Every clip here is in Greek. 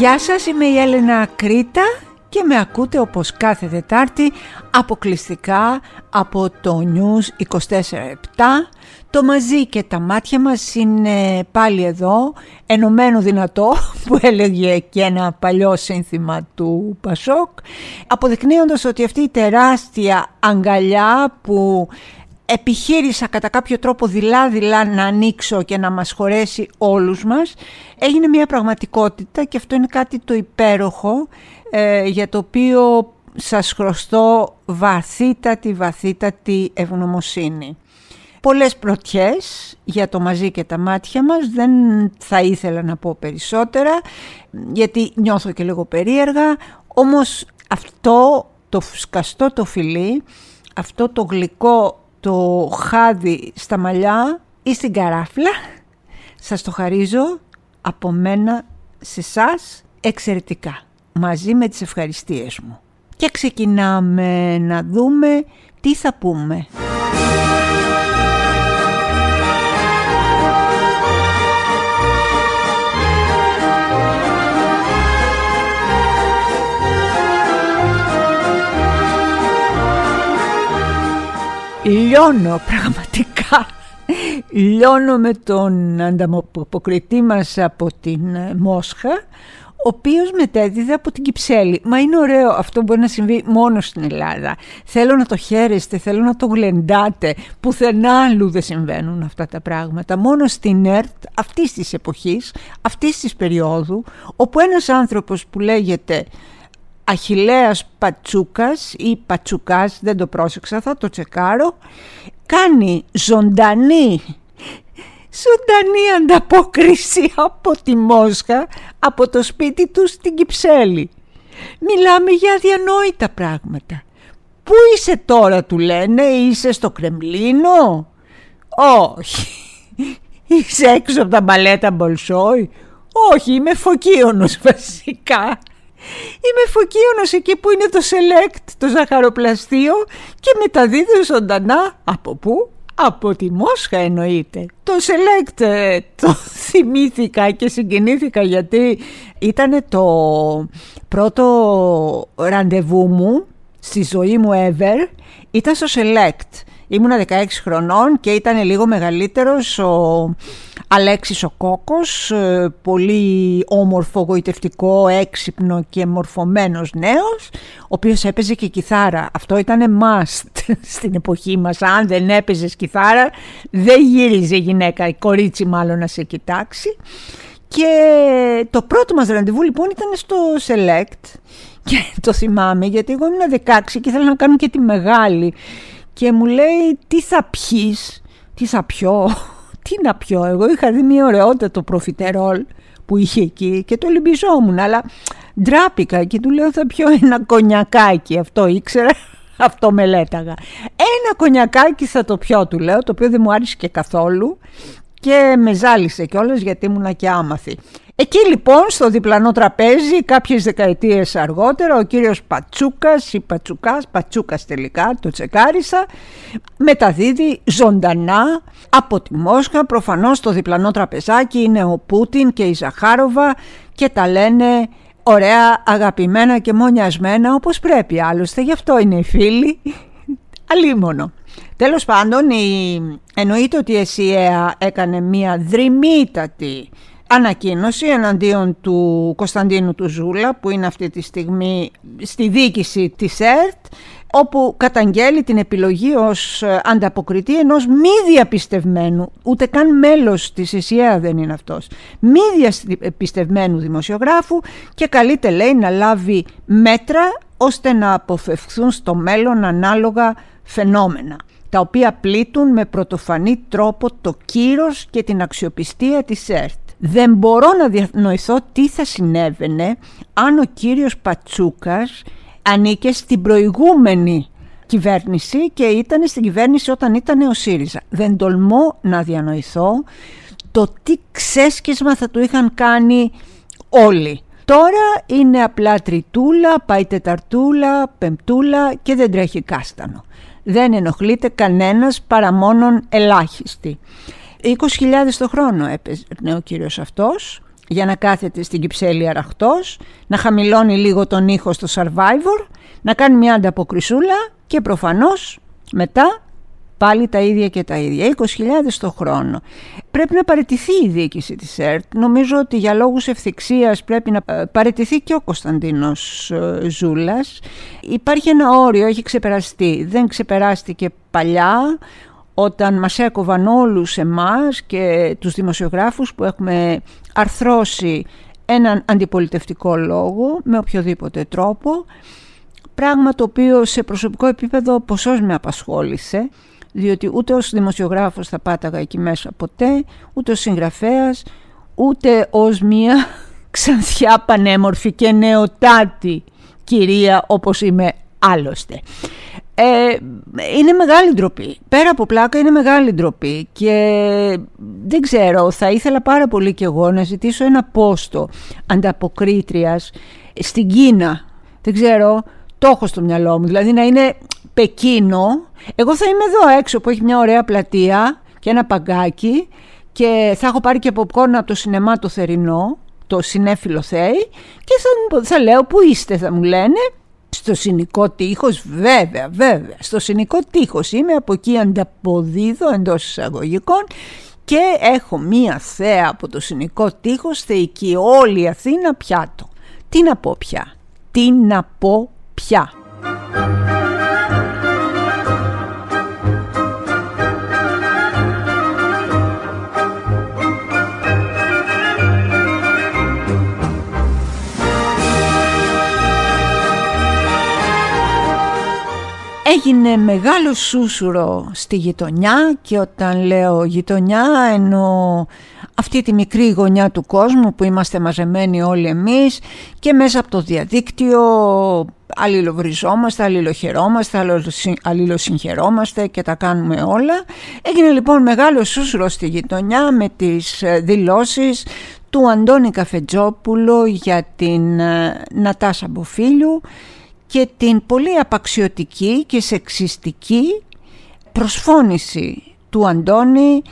Γεια σας, είμαι η Έλενα Κρήτα και με ακούτε όπως κάθε Δετάρτη αποκλειστικά από το News 24-7. Το μαζί και τα μάτια μας είναι πάλι εδώ, ενωμένο δυνατό που έλεγε και ένα παλιό σύνθημα του Πασόκ, αποδεικνύοντας ότι αυτή η τεράστια αγκαλιά που επιχείρησα κατά κάποιο τρόπο δειλά-δειλά να ανοίξω και να μας χωρέσει όλους μας, έγινε μια πραγματικότητα και αυτό είναι κάτι το υπέροχο ε, για το οποίο σας χρωστώ βαθύτατη βαθύτατη ευγνωμοσύνη. Πολλές πρωτιές για το μαζί και τα μάτια μας, δεν θα ήθελα να πω περισσότερα γιατί νιώθω και λίγο περίεργα, όμως αυτό το φουσκαστό το φιλί, αυτό το γλυκό το χάδι στα μαλλιά ή στην καράφλα, σας το χαρίζω από μένα σε εσά εξαιρετικά, μαζί με τις ευχαριστίες μου. Και ξεκινάμε να δούμε τι θα πούμε. Λιώνω πραγματικά. Λιώνω με τον ανταποκριτή μας από την ε, Μόσχα, ο οποίος μετέδιδε από την Κυψέλη. Μα είναι ωραίο, αυτό μπορεί να συμβεί μόνο στην Ελλάδα. Θέλω να το χαίρεστε, θέλω να το γλεντάτε. Πουθενά αλλού δεν συμβαίνουν αυτά τα πράγματα. Μόνο στην ΕΡΤ αυτής της εποχής, αυτής της περίοδου, όπου ένας άνθρωπος που λέγεται Αχιλέας Πατσούκας ή Πατσουκάς, δεν το πρόσεξα, θα το τσεκάρω, κάνει ζωντανή, ζωντανή ανταπόκριση από τη Μόσχα, από το σπίτι του στην Κυψέλη. Μιλάμε για αδιανόητα πράγματα. Πού είσαι τώρα του λένε, είσαι στο Κρεμλίνο; Όχι. Είσαι έξω από τα μπαλέτα Μπολσόη; Όχι, είμαι φωκίωνος βασικά. Είμαι φωκίωνος εκεί που είναι το Select, το ζαχαροπλαστείο και μεταδίδω ζωντανά από πού; Από τη Μόσχα εννοείται. Το Select ε, το θυμήθηκα και συγκινήθηκα γιατί ήταν το πρώτο ραντεβού μου στη ζωή μου ever. Ήταν στο Select. Ήμουνα 16 χρονών και ήταν λίγο μεγαλύτερος ο Αλέξης ο Κόκος, ε, πολύ όμορφο, γοητευτικό, έξυπνο και μορφωμένος νέος, ο οποίος έπαιζε και κιθάρα. Αυτό ήταν must στην εποχή μας. Αν δεν έπαιζες κιθάρα, δεν γύριζε γυναίκα, η κορίτσι μάλλον να σε κοιτάξει. Και το πρώτο μας ραντεβού λοιπόν ήταν στο Select και το θυμάμαι γιατί εγώ ήμουν 16 και ήθελα να κάνω και τη μεγάλη και μου λέει τι θα πιείς, τι θα πιω, τι να πιω. Εγώ είχα δει μια ωραιότητα το προφιτερόλ που είχε εκεί και το λυμπιζόμουν αλλά ντράπηκα και του λέω θα πιω ένα κονιακάκι αυτό ήξερα αυτό μελέταγα. Ένα κονιακάκι θα το πιω του λέω το οποίο δεν μου άρεσε και καθόλου και με ζάλισε κιόλας γιατί ήμουν και άμαθη Εκεί λοιπόν στο διπλανό τραπέζι κάποιες δεκαετίες αργότερα ο κύριος Πατσούκας ή Πατσουκάς, Πατσούκας τελικά το τσεκάρισα μεταδίδει ζωντανά από τη Μόσχα προφανώς στο διπλανό τραπεζάκι είναι ο Πούτιν και η Ζαχάροβα και τα λένε ωραία αγαπημένα και μονιασμένα όπως πρέπει άλλωστε γι' αυτό είναι οι φίλοι αλίμονο. Τέλος πάντων η... εννοείται ότι η ΕΣΥΑ έκανε μια δρυμύτατη ανακοίνωση εναντίον του Κωνσταντίνου του Ζούλα που είναι αυτή τη στιγμή στη δίκηση της ΕΡΤ όπου καταγγέλει την επιλογή ως ε, ανταποκριτή ενός μη διαπιστευμένου, ούτε καν μέλος της ΕΣΥΑ δεν είναι αυτός, μη διαπιστευμένου δημοσιογράφου και καλείται λέει να λάβει μέτρα ώστε να αποφευχθούν στο μέλλον ανάλογα φαινόμενα τα οποία πλήττουν με πρωτοφανή τρόπο το κύρος και την αξιοπιστία της ΕΡΤ. Δεν μπορώ να διανοηθώ τι θα συνέβαινε αν ο κύριος Πατσούκας ανήκε στην προηγούμενη κυβέρνηση και ήταν στην κυβέρνηση όταν ήταν ο ΣΥΡΙΖΑ. Δεν τολμώ να διανοηθώ το τι ξέσκισμα θα του είχαν κάνει όλοι. Τώρα είναι απλά τριτούλα, πάει τεταρτούλα, πεμπτούλα και δεν τρέχει κάστανο. Δεν ενοχλείται κανένας παρά μόνον ελάχιστη. 20.000 το χρόνο έπαιρνε ο κύριος αυτός, για να κάθεται στην κυψέλη αραχτός, να χαμηλώνει λίγο τον ήχο στο Survivor, να κάνει μια ανταποκρισούλα και προφανώς μετά πάλι τα ίδια και τα ίδια, 20.000 το χρόνο. Πρέπει να παραιτηθεί η διοίκηση της ΕΡΤ. Νομίζω ότι για λόγους ευθυξίας πρέπει να ε, παραιτηθεί και ο Κωνσταντίνος ε, Ζούλας. Υπάρχει ένα όριο, έχει ξεπεραστεί. Δεν ξεπεράστηκε παλιά όταν μας έκοβαν όλους εμάς και τους δημοσιογράφους που έχουμε αρθρώσει έναν αντιπολιτευτικό λόγο με οποιοδήποτε τρόπο πράγμα το οποίο σε προσωπικό επίπεδο ποσός με απασχόλησε διότι ούτε ως δημοσιογράφος θα πάταγα εκεί μέσα ποτέ, ούτε ως συγγραφέας, ούτε ως μία ξανθιά πανέμορφη και νεοτάτη κυρία όπως είμαι άλλωστε. Ε, είναι μεγάλη ντροπή. Πέρα από πλάκα είναι μεγάλη ντροπή και δεν ξέρω, θα ήθελα πάρα πολύ κι εγώ να ζητήσω ένα πόστο ανταποκρίτριας στην Κίνα. Δεν ξέρω, το έχω στο μυαλό μου. Δηλαδή να είναι Πεκίνο. Εγώ θα είμαι εδώ έξω που έχει μια ωραία πλατεία και ένα παγκάκι και θα έχω πάρει και popcorn από το σινεμά το θερινό, το συνέφιλο θέη και θα, θα λέω που είστε θα μου λένε στο συνικό τείχος, βέβαια, βέβαια. Στο συνικό τείχος είμαι, από εκεί ανταποδίδω εντός εισαγωγικών και έχω μία θέα από το συνικό τείχος, θεϊκή όλη η Αθήνα πιάτο. Τι να πω πια, τι να πω πια. Έγινε μεγάλο σούσουρο στη γειτονιά και όταν λέω γειτονιά εννοώ αυτή τη μικρή γωνιά του κόσμου που είμαστε μαζεμένοι όλοι εμείς και μέσα από το διαδίκτυο αλληλοβριζόμαστε, αλληλοχαιρόμαστε, αλληλοσυγχαιρόμαστε και τα κάνουμε όλα. Έγινε λοιπόν μεγάλο σούσουρο στη γειτονιά με τις ε, δηλώσεις του Αντώνη Καφετζόπουλο για την ε, Νατάσα Μποφίλιου και την πολύ απαξιωτική και σεξιστική προσφώνηση του Αντώνη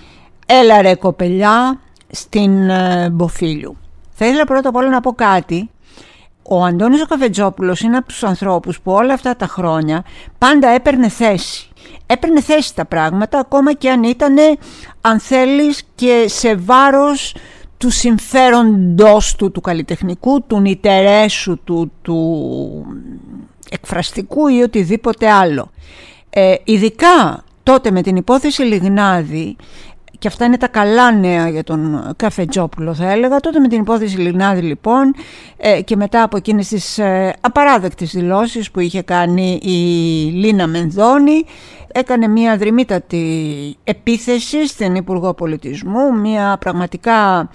«Έλα ρε κοπελιά» στην ε, Μποφίλιου. Θα ήθελα πρώτα απ' όλα να πω κάτι. Ο Αντώνης ο Καφετζόπουλος είναι από τους ανθρώπους που όλα αυτά τα χρόνια πάντα έπαιρνε θέση. Έπαιρνε θέση τα πράγματα ακόμα και αν ήταν αν θέλεις και σε βάρος του συμφέροντος του, του καλλιτεχνικού, του νητερέσου του, του εκφραστικού ή οτιδήποτε άλλο. Ε, ειδικά τότε με την υπόθεση Λιγνάδη, και αυτά είναι τα καλά νέα για τον Καφετζόπουλο θα έλεγα, τότε με την υπόθεση Λιγνάδη λοιπόν ε, και μετά από εκείνες τις ε, απαράδεκτες δηλώσεις που είχε κάνει η Λίνα Μενδώνη, έκανε μια δρυμύτατη επίθεση στην Υπουργό Πολιτισμού, μια πραγματικά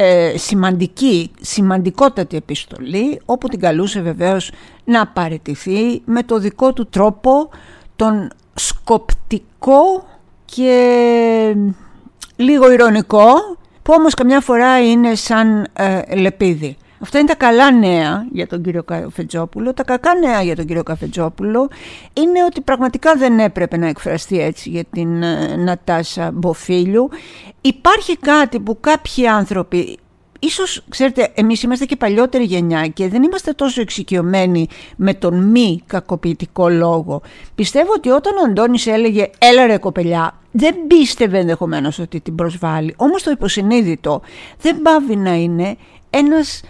ε, σημαντική, σημαντικότατη επιστολή όπου την καλούσε βεβαίως να παραιτηθεί με το δικό του τρόπο τον σκοπτικό και λίγο ηρωνικό που όμως καμιά φορά είναι σαν ε, λεπίδι. Αυτά είναι τα καλά νέα για τον κύριο Καφετζόπουλο. Τα κακά νέα για τον κύριο Καφετζόπουλο είναι ότι πραγματικά δεν έπρεπε να εκφραστεί έτσι για την ε, Νατάσα Μποφίλιου. Υπάρχει κάτι που κάποιοι άνθρωποι Ίσως, ξέρετε, εμείς είμαστε και παλιότερη γενιά και δεν είμαστε τόσο εξοικειωμένοι με τον μη κακοποιητικό λόγο. Πιστεύω ότι όταν ο Αντώνης έλεγε «έλα ρε κοπελιά», δεν πίστευε ενδεχομένως ότι την προσβάλλει. Όμως το υποσυνείδητο δεν πάβει να είναι ένας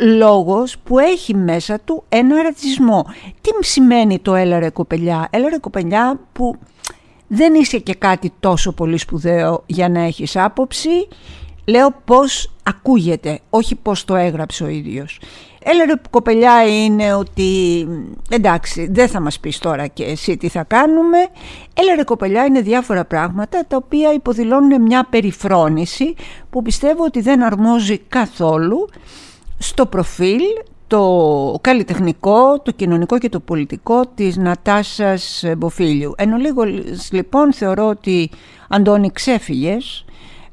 λόγος που έχει μέσα του ένα ρατσισμό. Τι σημαίνει το έλα ρε κοπελιά; Έλα ρε κοπελιά που δεν είσαι και κάτι τόσο πολύ σπουδαίο για να έχεις άποψη. Λέω πώς ακούγεται, όχι πώς το έγραψε ο ίδιος. Έλα ρε κοπελιά είναι ότι εντάξει δεν θα μας πεις τώρα και εσύ τι θα κάνουμε. Έλα ρε κοπελιά είναι διάφορα πράγματα τα οποία υποδηλώνουν μια περιφρόνηση που πιστεύω ότι δεν αρμόζει καθόλου στο προφίλ το καλλιτεχνικό, το κοινωνικό και το πολιτικό της Νατάσας Μποφίλιου. Ενώ λίγο λοιπόν θεωρώ ότι Αντώνη ξέφυγες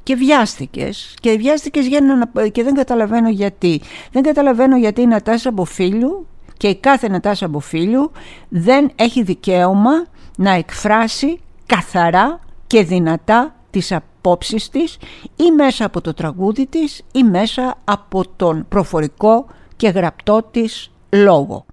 και βιάστηκες και βιάστηκες για να... και δεν καταλαβαίνω γιατί. Δεν καταλαβαίνω γιατί η Νατάσα Μποφίλιου και η κάθε Νατάσα Μποφίλιου δεν έχει δικαίωμα να εκφράσει καθαρά και δυνατά τις απόψεις της ή μέσα από το τραγούδι της ή μέσα από τον προφορικό και γραπτό της λόγο.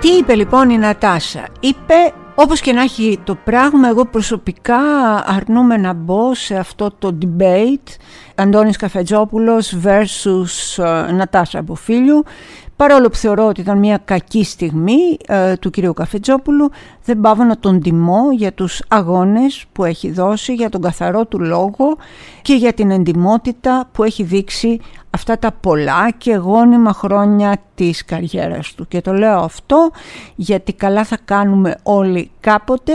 Τι είπε λοιπόν η Νατάσα; Είπε όπως και να έχει το πράγμα, εγώ προσωπικά αρνούμε να μπω σε αυτό το debate. Αντώνης Καφετζόπουλος versus uh, Νατάσα Αποφίλιου παρόλο που θεωρώ ότι ήταν μια κακή στιγμή ε, του κυρίου Καφετζόπουλου δεν πάω να τον τιμώ για τους αγώνες που έχει δώσει για τον καθαρό του λόγο και για την εντιμότητα που έχει δείξει αυτά τα πολλά και γόνιμα χρόνια της καριέρας του. Και το λέω αυτό γιατί καλά θα κάνουμε όλοι κάποτε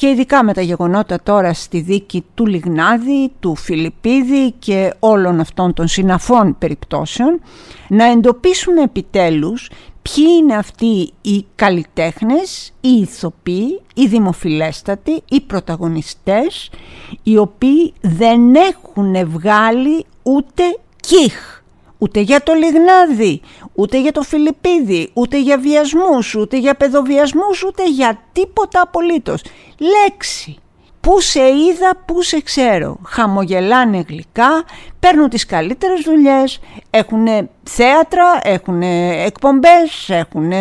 και ειδικά με τα γεγονότα τώρα στη δίκη του Λιγνάδη, του Φιλιππίδη και όλων αυτών των συναφών περιπτώσεων να εντοπίσουμε επιτέλους ποιοι είναι αυτοί οι καλλιτέχνες, οι ηθοποιοί, οι δημοφιλέστατοι, οι πρωταγωνιστές οι οποίοι δεν έχουν βγάλει ούτε κύχ ούτε για το Λιγνάδι, ούτε για το Φιλιππίδη, ούτε για βιασμούς, ούτε για παιδοβιασμούς, ούτε για τίποτα απολύτως. Λέξη. Πού σε είδα, πού σε ξέρω. Χαμογελάνε γλυκά, παίρνουν τις καλύτερες δουλειές, έχουν θέατρα, έχουν εκπομπές, έχουν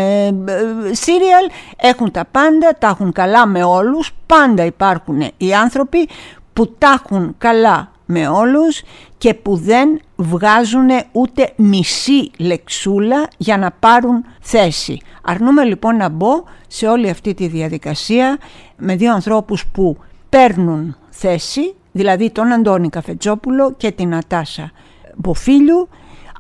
σύριαλ, έχουν τα πάντα, τα έχουν καλά με όλους. Πάντα υπάρχουν οι άνθρωποι που τα έχουν καλά με όλους και που δεν βγάζουν ούτε μισή λεξούλα για να πάρουν θέση. Αρνούμε λοιπόν να μπω σε όλη αυτή τη διαδικασία με δύο ανθρώπους που παίρνουν θέση, δηλαδή τον Αντώνη Καφετζόπουλο και την Ατάσα Μποφίλιου,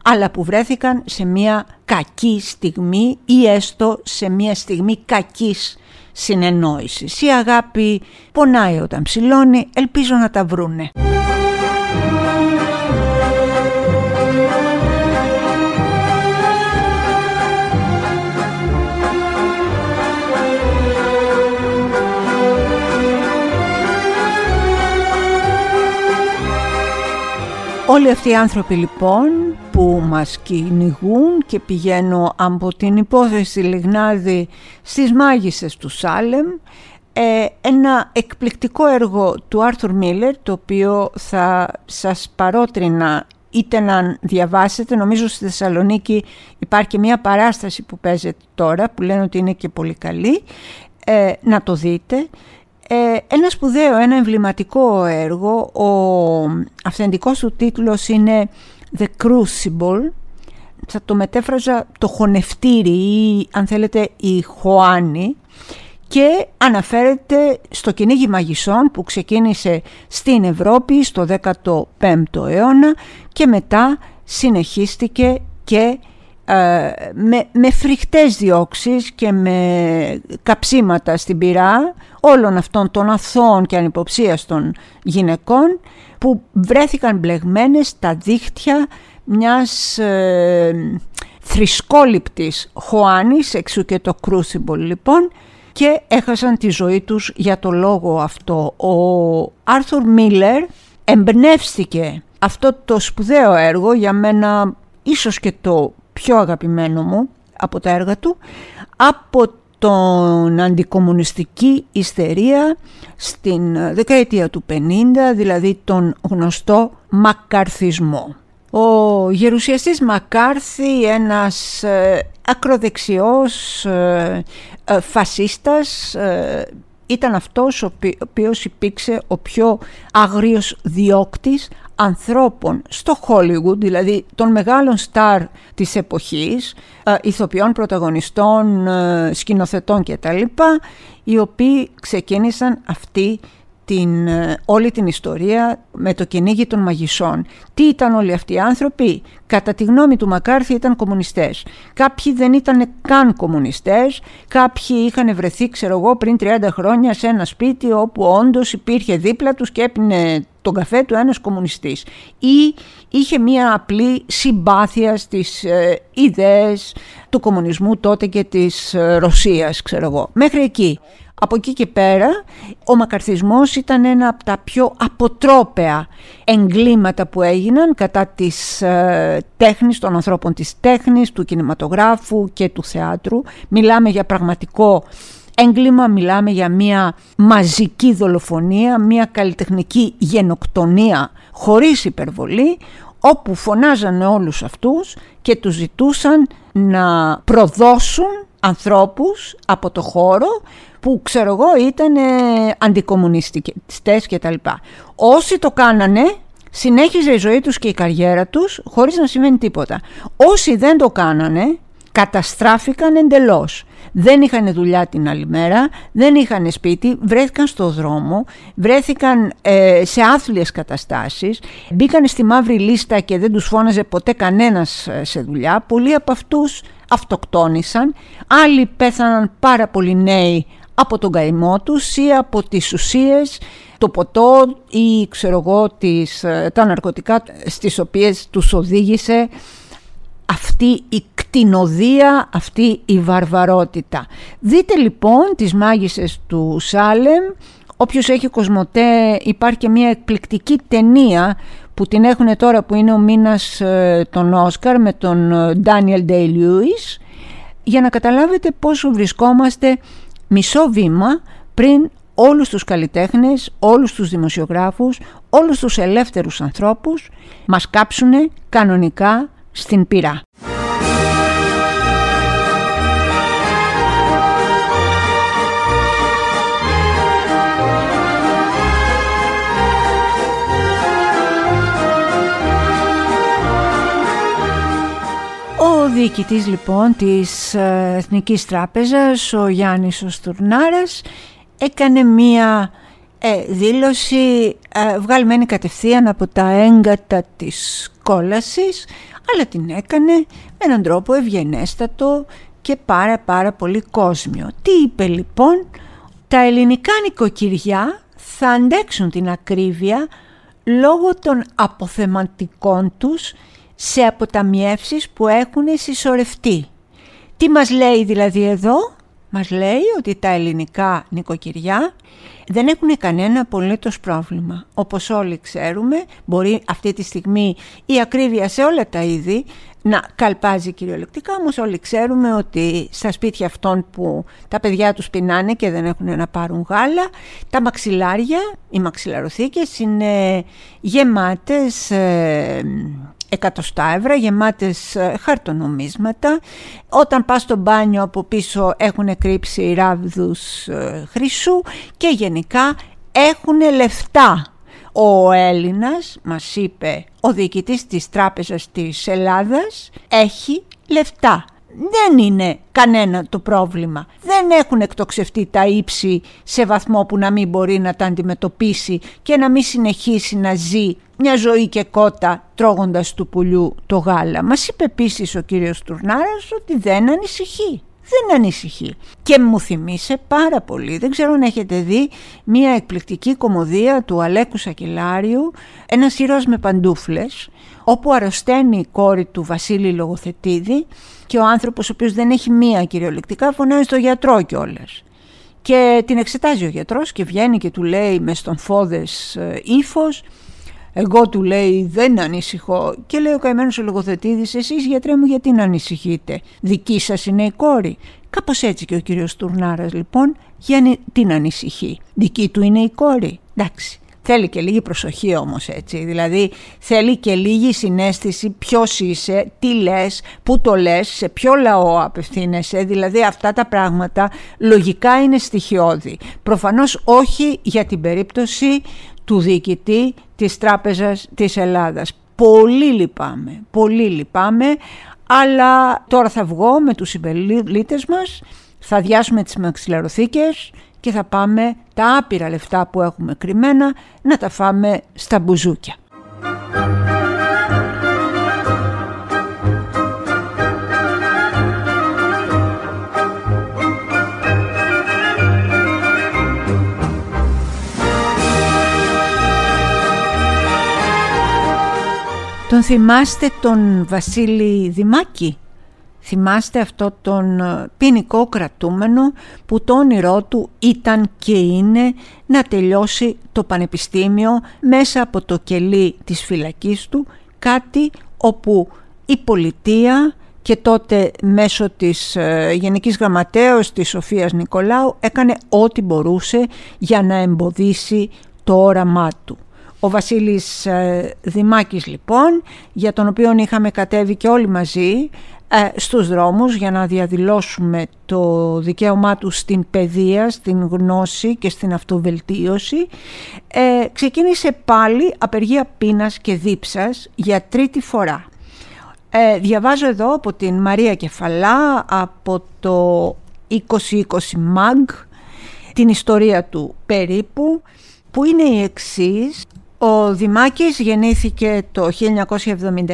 αλλά που βρέθηκαν σε μια κακή στιγμή ή έστω σε μια στιγμή κακής συνεννόησης. Η αγάπη πονάει όταν ψηλώνει, ελπίζω να τα βρούνε. Όλοι αυτοί οι άνθρωποι λοιπόν που μας κυνηγούν και πηγαίνω από την υπόθεση Λιγνάδη στις μάγισσες του Σάλεμ ε, ένα εκπληκτικό έργο του Άρθουρ Μίλλερ το οποίο θα σας παρότρινα είτε να διαβάσετε, νομίζω στη Θεσσαλονίκη υπάρχει και μια παράσταση που παίζεται τώρα που λένε ότι είναι και πολύ καλή, ε, να το δείτε. Ε, ένα σπουδαίο, ένα εμβληματικό έργο, ο αυθεντικός του τίτλος είναι The Crucible, θα το μετέφραζα το χωνευτήρι ή αν θέλετε η Χωάνη και αναφέρεται στο κυνήγι μαγισσών που ξεκίνησε στην Ευρώπη στο 15ο αιώνα και μετά συνεχίστηκε και ε, με, με φρικτές διώξεις και με καψίματα στην πυρά όλων αυτών των αθώων και ανυποψίαστων γυναικών που βρέθηκαν μπλεγμένες στα δίχτυα μιας ε, θρησκόληπτης Χωάνης, εξού και το Crucible λοιπόν, και έχασαν τη ζωή τους για το λόγο αυτό. Ο Άρθουρ Μίλλερ εμπνεύστηκε αυτό το σπουδαίο έργο, για μένα ίσως και το πιο αγαπημένο μου από τα έργα του, από τον αντικομουνιστική ιστερία στην δεκαετία του 50, δηλαδή τον γνωστό μακαρθισμό. Ο γερουσιαστής Μακάρθη, ένας ε, ακροδεξιός ε, ε, φασίστας, ήταν αυτός ο οποίος υπήρξε ο πιο αγρίος διώκτης ανθρώπων στο Hollywood, δηλαδή των μεγάλων στάρ της εποχής, ε, ηθοποιών, πρωταγωνιστών, ε, σκηνοθετών κτλ, οι οποίοι ξεκίνησαν αυτή την, ε, όλη την ιστορία με το κυνήγι των μαγισσών. Τι ήταν όλοι αυτοί οι άνθρωποι, κατά τη γνώμη του Μακάρθη ήταν κομμουνιστές. Κάποιοι δεν ήταν καν κομμουνιστές, κάποιοι είχαν βρεθεί ξέρω εγώ πριν 30 χρόνια σε ένα σπίτι όπου όντως υπήρχε δίπλα τους και έπινε τον καφέ του ένας κομμουνιστής ή είχε μία απλή συμπάθεια στις ε, ιδέες του κομμουνισμού τότε και της ε, Ρωσίας ξέρω εγώ. Μέχρι εκεί. Από εκεί και πέρα ο μακαρθισμός ήταν ένα από τα πιο αποτρόπαια εγκλήματα που έγιναν κατά της ε, τέχνης, των ανθρώπων της τέχνης, του κινηματογράφου και του θεάτρου. Μιλάμε για πραγματικό έγκλημα, μιλάμε για μια μαζική δολοφονία, μια καλλιτεχνική γενοκτονία χωρίς υπερβολή, όπου φωνάζανε όλους αυτούς και τους ζητούσαν να προδώσουν ανθρώπους από το χώρο που ξέρω εγώ ήταν ε, αντικομουνιστικές και τα λοιπά. Όσοι το κάνανε συνέχιζε η ζωή τους και η καριέρα τους χωρίς να σημαίνει τίποτα. Όσοι δεν το κάνανε καταστράφηκαν εντελώς. Δεν είχαν δουλειά την άλλη μέρα, δεν είχαν σπίτι, βρέθηκαν στο δρόμο, βρέθηκαν ε, σε άθλιες καταστάσεις, μπήκαν στη μαύρη λίστα και δεν τους φώναζε ποτέ κανένας ε, σε δουλειά. Πολλοί από αυτούς αυτοκτόνησαν, άλλοι πέθαναν πάρα πολύ νέοι από τον καημό τους ή από τις ουσίες, το ποτό ή ξέρω εγώ τις, ε, τα ναρκωτικά στις οποίες τους οδήγησε αυτή η κτηνοδία, αυτή η βαρβαρότητα. Δείτε λοιπόν τις μάγισσες του Σάλεμ, όποιος έχει κοσμοτέ υπάρχει και μια εκπληκτική ταινία που την έχουν τώρα που είναι ο μήνας ε, των Όσκαρ με τον Daniel Day-Lewis για να καταλάβετε πόσο βρισκόμαστε μισό βήμα πριν όλους τους καλλιτέχνες, όλους τους δημοσιογράφους, όλους τους ελεύθερους ανθρώπους μας κάψουνε κανονικά στην πυρά. Διοικητής λοιπόν της ε, Εθνικής Τράπεζας, ο Γιάννης Οστουρνάρας, έκανε μία ε, δήλωση ε, βγαλμένη κατευθείαν από τα έγκατα της κόλασης αλλά την έκανε με έναν τρόπο ευγενέστατο και πάρα πάρα πολύ κόσμιο. Τι είπε λοιπόν, τα ελληνικά νοικοκυριά θα αντέξουν την ακρίβεια λόγω των αποθεματικών τους σε αποταμιεύσεις που έχουν συσσωρευτεί. Τι μας λέει δηλαδή εδώ, μας λέει ότι τα ελληνικά νοικοκυριά δεν έχουν κανένα απολύτως πρόβλημα. Όπως όλοι ξέρουμε, μπορεί αυτή τη στιγμή η ακρίβεια σε όλα τα είδη να καλπάζει κυριολεκτικά, όμως όλοι ξέρουμε ότι στα σπίτια αυτών που τα παιδιά τους πεινάνε και δεν έχουν να πάρουν γάλα, τα μαξιλάρια, οι μαξιλαροθήκες είναι γεμάτες ε, εκατοστά ευρώ γεμάτες ε, χαρτονομίσματα. Όταν πας στο μπάνιο από πίσω έχουν κρύψει ράβδους ε, χρυσού και γενικά έχουν λεφτά. Ο Έλληνας, μας είπε ο διοικητής της Τράπεζας της Ελλάδας, έχει λεφτά δεν είναι κανένα το πρόβλημα. Δεν έχουν εκτοξευτεί τα ύψη σε βαθμό που να μην μπορεί να τα αντιμετωπίσει και να μην συνεχίσει να ζει μια ζωή και κότα τρώγοντας του πουλιού το γάλα. Μας είπε επίσης ο κύριος Τουρνάρας ότι δεν ανησυχεί. Δεν ανησυχεί. Και μου θυμίσε πάρα πολύ, δεν ξέρω αν έχετε δει, μια εκπληκτική κομμωδία του Αλέκου Σακελάριου, ένας ήρωας με παντούφλες, όπου αρρωσταίνει η κόρη του Βασίλη Λογοθετίδη και ο άνθρωπος ο οποίος δεν έχει μία κυριολεκτικά φωνάζει στο γιατρό κιόλας. Και την εξετάζει ο γιατρός και βγαίνει και του λέει με στον φόδες ε, ύφος. Εγώ του λέει δεν ανησυχώ και λέει ο καημένος ο λογοθετήδης εσείς γιατρέ μου γιατί να ανησυχείτε, δική σας είναι η κόρη. Κάπως έτσι και ο κύριος Τουρνάρας λοιπόν για την ανησυχεί, δική του είναι η κόρη, εντάξει. Θέλει και λίγη προσοχή όμως έτσι, δηλαδή θέλει και λίγη συνέστηση ποιος είσαι, τι λες, πού το λες, σε ποιο λαό απευθύνεσαι, δηλαδή αυτά τα πράγματα λογικά είναι στοιχειώδη. Προφανώς όχι για την περίπτωση του διοικητή της Τράπεζας της Ελλάδας. Πολύ λυπάμαι, πολύ λυπάμαι, αλλά τώρα θα βγω με τους συμπελίτες μας, θα διάσουμε τις μαξιλαροθήκες και θα πάμε τα άπειρα λεφτά που έχουμε κρυμμένα να τα φάμε στα μπουζούκια. Τον θυμάστε τον Βασίλη Δημάκη; Θυμάστε αυτό τον ε, ποινικό κρατούμενο που το όνειρό του ήταν και είναι να τελειώσει το πανεπιστήμιο μέσα από το κελί της φυλακής του, κάτι όπου η πολιτεία και τότε μέσω της ε, Γενικής Γραμματέως της Σοφίας Νικολάου έκανε ό,τι μπορούσε για να εμποδίσει το όραμά του. Ο Βασίλης ε, Δημάκης λοιπόν, για τον οποίο είχαμε κατέβει και όλοι μαζί ε, στους δρόμους για να διαδηλώσουμε το δικαίωμά τους στην παιδεία, στην γνώση και στην αυτοβελτίωση, ε, ξεκίνησε πάλι απεργία πείνας και δίψας για τρίτη φορά. Ε, διαβάζω εδώ από την Μαρία Κεφαλά, από το 2020 MAG, την ιστορία του περίπου, που είναι η εξής. Ο Δημάκης γεννήθηκε το 1979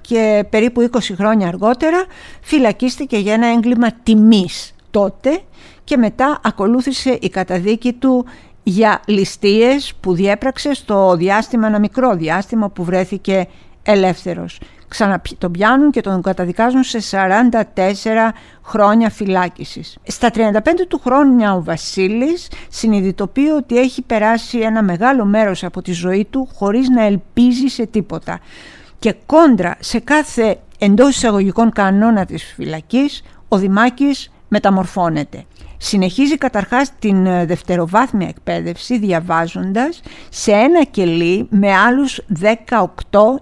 και περίπου 20 χρόνια αργότερα φυλακίστηκε για ένα έγκλημα τιμής τότε και μετά ακολούθησε η καταδίκη του για ληστείες που διέπραξε στο διάστημα, ένα μικρό διάστημα που βρέθηκε ελεύθερος τον πιάνουν και τον καταδικάζουν σε 44 χρόνια φυλάκισης. Στα 35 του χρόνια ο Βασίλης συνειδητοποιεί ότι έχει περάσει ένα μεγάλο μέρος από τη ζωή του χωρίς να ελπίζει σε τίποτα. Και κόντρα σε κάθε εντός εισαγωγικών κανόνα της φυλακής, ο Δημάκης μεταμορφώνεται. Συνεχίζει καταρχάς την ε, δευτεροβάθμια εκπαίδευση διαβάζοντας σε ένα κελί με άλλους 18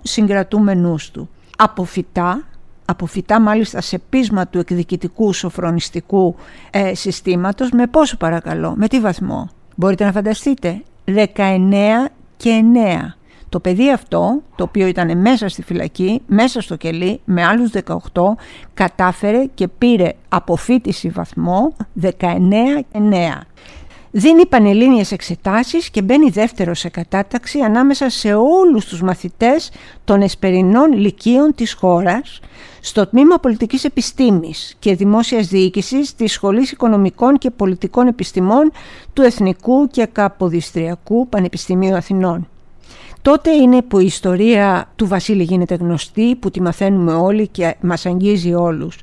συγκρατούμενούς του αποφυτά, αποφυτά μάλιστα σε πείσμα του εκδικητικού σοφρονιστικού ε, συστήματος με πόσο παρακαλώ, με τι βαθμό; Μπορείτε να φανταστείτε, 19 και 9. Το παιδί αυτό, το οποίο ήταν μέσα στη φυλακή, μέσα στο κελί, με άλλους 18, κατάφερε και πήρε αποφύτιση βαθμό 19 και 9 δίνει πανελλήνιες εξετάσεις και μπαίνει δεύτερος σε κατάταξη ανάμεσα σε όλους τους μαθητές των εσπερινών λυκείων της χώρας στο τμήμα πολιτικής επιστήμης και δημόσιας διοίκησης της Σχολής Οικονομικών και Πολιτικών Επιστημών του Εθνικού και Καποδιστριακού Πανεπιστημίου Αθηνών. Τότε είναι που η ιστορία του Βασίλη γίνεται γνωστή, που τη μαθαίνουμε όλοι και μας αγγίζει όλους.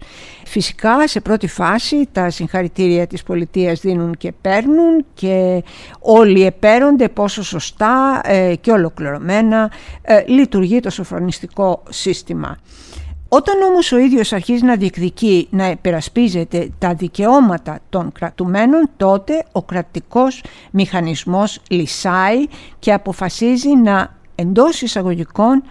Φυσικά σε πρώτη φάση τα συγχαρητήρια της πολιτείας δίνουν και παίρνουν και όλοι επέρονται πόσο σωστά ε, και ολοκληρωμένα ε, λειτουργεί το σοφρονιστικό σύστημα. Όταν όμως ο ίδιος αρχίζει να διεκδικεί, να επερασπίζεται τα δικαιώματα των κρατουμένων, τότε ο κρατικός μηχανισμός λυσάει και αποφασίζει να εντός εισαγωγικών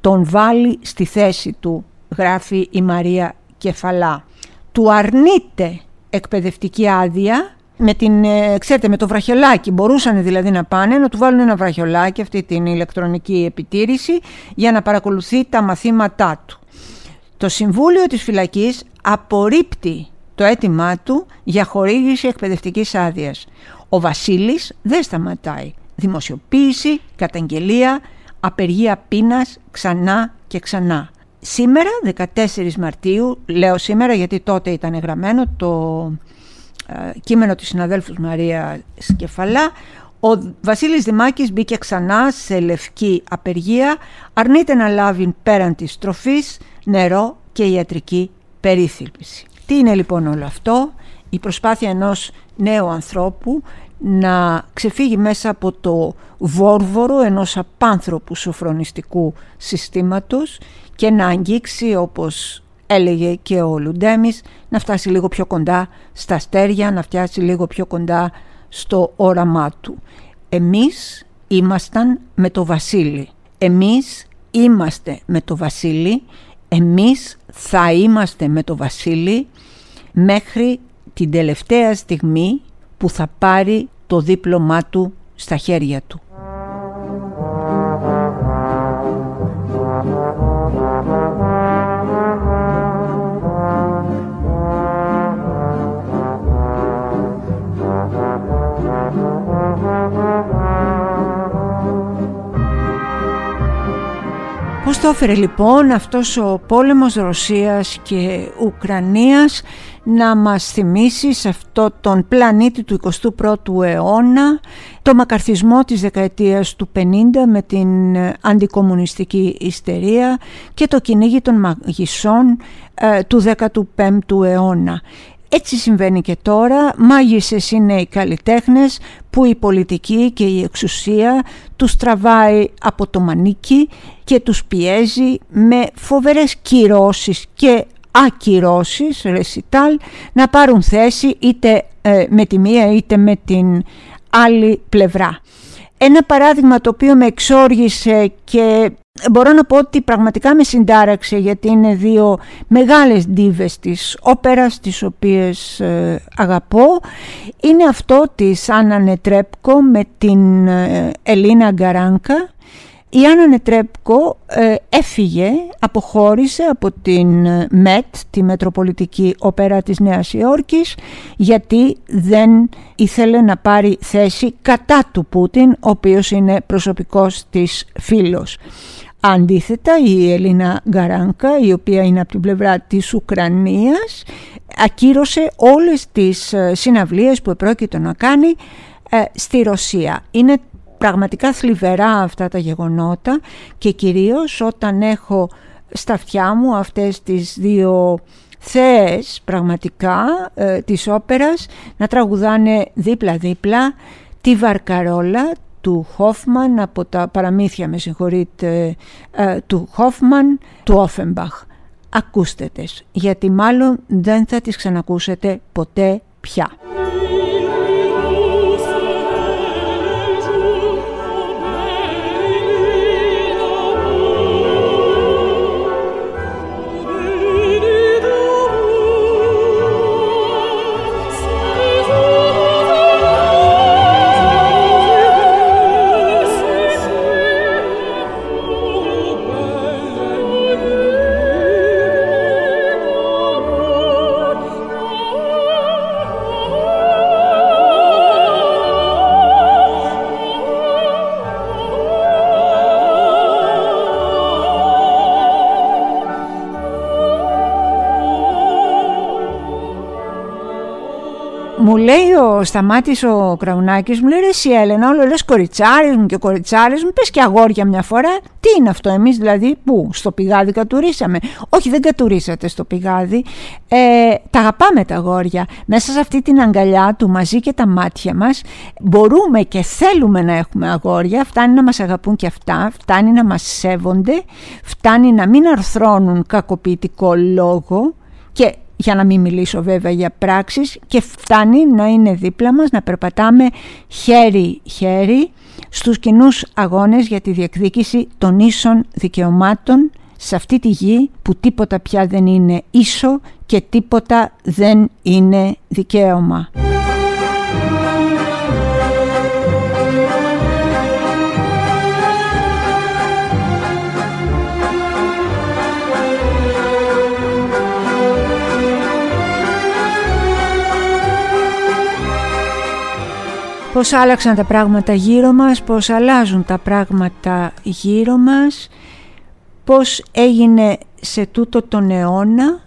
τον βάλει στη θέση του, γράφει η Μαρία Κεφαλά. Του αρνείται εκπαιδευτική άδεια με, την, ε, ξέρετε, με το βραχιολάκι μπορούσαν δηλαδή να πάνε να του βάλουν ένα βραχιολάκι αυτή την ηλεκτρονική επιτήρηση για να παρακολουθεί τα μαθήματά του. Το Συμβούλιο της Φυλακής απορρίπτει το αίτημά του για χορήγηση εκπαιδευτικής άδειας. Ο Βασίλης δεν σταματάει. Δημοσιοποίηση, καταγγελία, απεργία πείνας ξανά και ξανά. Σήμερα, 14 Μαρτίου, λέω σήμερα γιατί τότε ήταν γραμμένο το ε, κείμενο της συναδέλφου Μαρία Σκεφαλά, ο Βασίλης Δημάκης μπήκε ξανά σε λευκή απεργία, αρνείται να λάβει πέραν της τροφής νερό και ιατρική περίθαλψη. Τι είναι λοιπόν όλο αυτό, η προσπάθεια ενός νέου ανθρώπου να ξεφύγει μέσα από το βόρβορο ενός απάνθρωπου σοφρονιστικού συστήματος και να αγγίξει όπως έλεγε και ο Λουντέμις να φτάσει λίγο πιο κοντά στα αστέρια, να φτιάσει λίγο πιο κοντά στο όραμά του. Εμείς ήμασταν με το Βασίλη. Εμείς είμαστε με το Βασίλη. Εμείς θα είμαστε με το Βασίλη μέχρι την τελευταία στιγμή που θα πάρει το δίπλωμά του στα χέρια του. Πώς το έφερε λοιπόν αυτός ο πόλεμος Ρωσίας και Ουκρανίας να μας θυμίσει σε αυτό τον πλανήτη του 21ου αιώνα το μακαρθισμό της δεκαετίας του 50 με την αντικομουνιστική ιστερία και το κυνήγι των μαγισσών ε, του 15ου αιώνα. Έτσι συμβαίνει και τώρα, μάγισσες είναι οι καλλιτέχνες που η πολιτική και η εξουσία τους τραβάει από το μανίκι και τους πιέζει με φοβερές κυρώσεις και ακυρώσεις, ρεσιτάλ, να πάρουν θέση είτε ε, με τη μία είτε με την άλλη πλευρά. Ένα παράδειγμα το οποίο με εξόργησε και μπορώ να πω ότι πραγματικά με συντάραξε γιατί είναι δύο μεγάλες ντίβες της όπερας τις οποίες ε, αγαπώ είναι αυτό της Άννα Νετρέπκο με την ε, Ελίνα Γκαράνκα η Άννα Νετρέπκο ε, έφυγε, αποχώρησε από την ΜΕΤ, τη Μετροπολιτική Όπερα της Νέας Υόρκης, γιατί δεν ήθελε να πάρει θέση κατά του Πούτιν, ο οποίος είναι προσωπικός της φίλος. Αντίθετα η Ελίνα Γκαράνκα η οποία είναι από την πλευρά της Ουκρανίας ακύρωσε όλες τις ε, συναυλίες που επρόκειτο να κάνει ε, στη Ρωσία. Είναι πραγματικά θλιβερά αυτά τα γεγονότα και κυρίως όταν έχω στα αυτιά μου αυτές τις δύο θέες πραγματικά ε, της όπερας να τραγουδάνε δίπλα-δίπλα τη Βαρκαρόλα του Χόφμαν από τα παραμύθια με συγχωρείτε ε, του Χόφμαν του Όφεμπαχ ακούστε τες γιατί μάλλον δεν θα τις ξανακούσετε ποτέ πια. Ο Σταμάτης ο Κραουνάκης μου λέει ρε εσύ Έλενα όλο λες κοριτσάρες μου και κοριτσάρες μου πες και αγόρια μια φορά τι είναι αυτό εμείς δηλαδή που στο πηγάδι κατουρίσαμε. Όχι δεν κατουρίσατε στο πηγάδι. Ε, τα αγαπάμε τα αγόρια. Μέσα σε αυτή την αγκαλιά του μαζί και τα μάτια μας μπορούμε και θέλουμε να έχουμε αγόρια. Φτάνει να μας αγαπούν και αυτά φτάνει να μας σέβονται φτάνει να μην αρθρώνουν κακοποιητικό λόγο και για να μην μιλήσω βέβαια για πράξεις και φτάνει να είναι δίπλα μας, να περπατάμε χέρι-χέρι στους κοινούς αγώνες για τη διεκδίκηση των ίσων δικαιωμάτων σε αυτή τη γη που τίποτα πια δεν είναι ίσο και τίποτα δεν είναι δικαίωμα. Πώς άλλαξαν τα πράγματα γύρω μας, πώς αλλάζουν τα πράγματα γύρω μας, πώς έγινε σε τούτο τον αιώνα,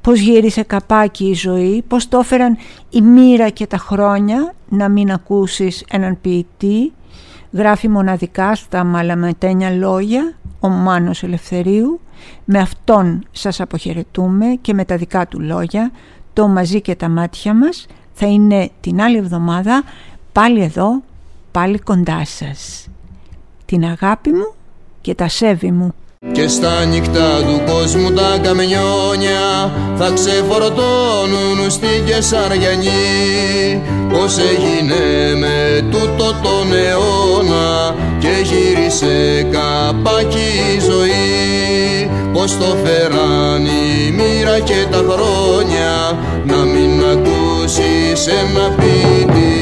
πώς γύρισε καπάκι η ζωή, πώς το έφεραν η μοίρα και τα χρόνια να μην ακούσεις έναν ποιητή, γράφει μοναδικά στα μαλαμετένια λόγια ο Μάνος Ελευθερίου, με αυτόν σας αποχαιρετούμε και με τα δικά του λόγια, το μαζί και τα μάτια μας. Θα είναι την άλλη εβδομάδα πάλι εδώ, πάλι κοντά σας. Την αγάπη μου και τα σέβη μου. Και στα νύχτα του κόσμου τα καμιόνια θα ξεφορτώνουν στη Κεσαριανή Πώς έγινε με τούτο τον αιώνα και γύρισε καπάκι η ζωή Πώς το φέραν η μοίρα και τα χρόνια να μην ακούσεις ένα πει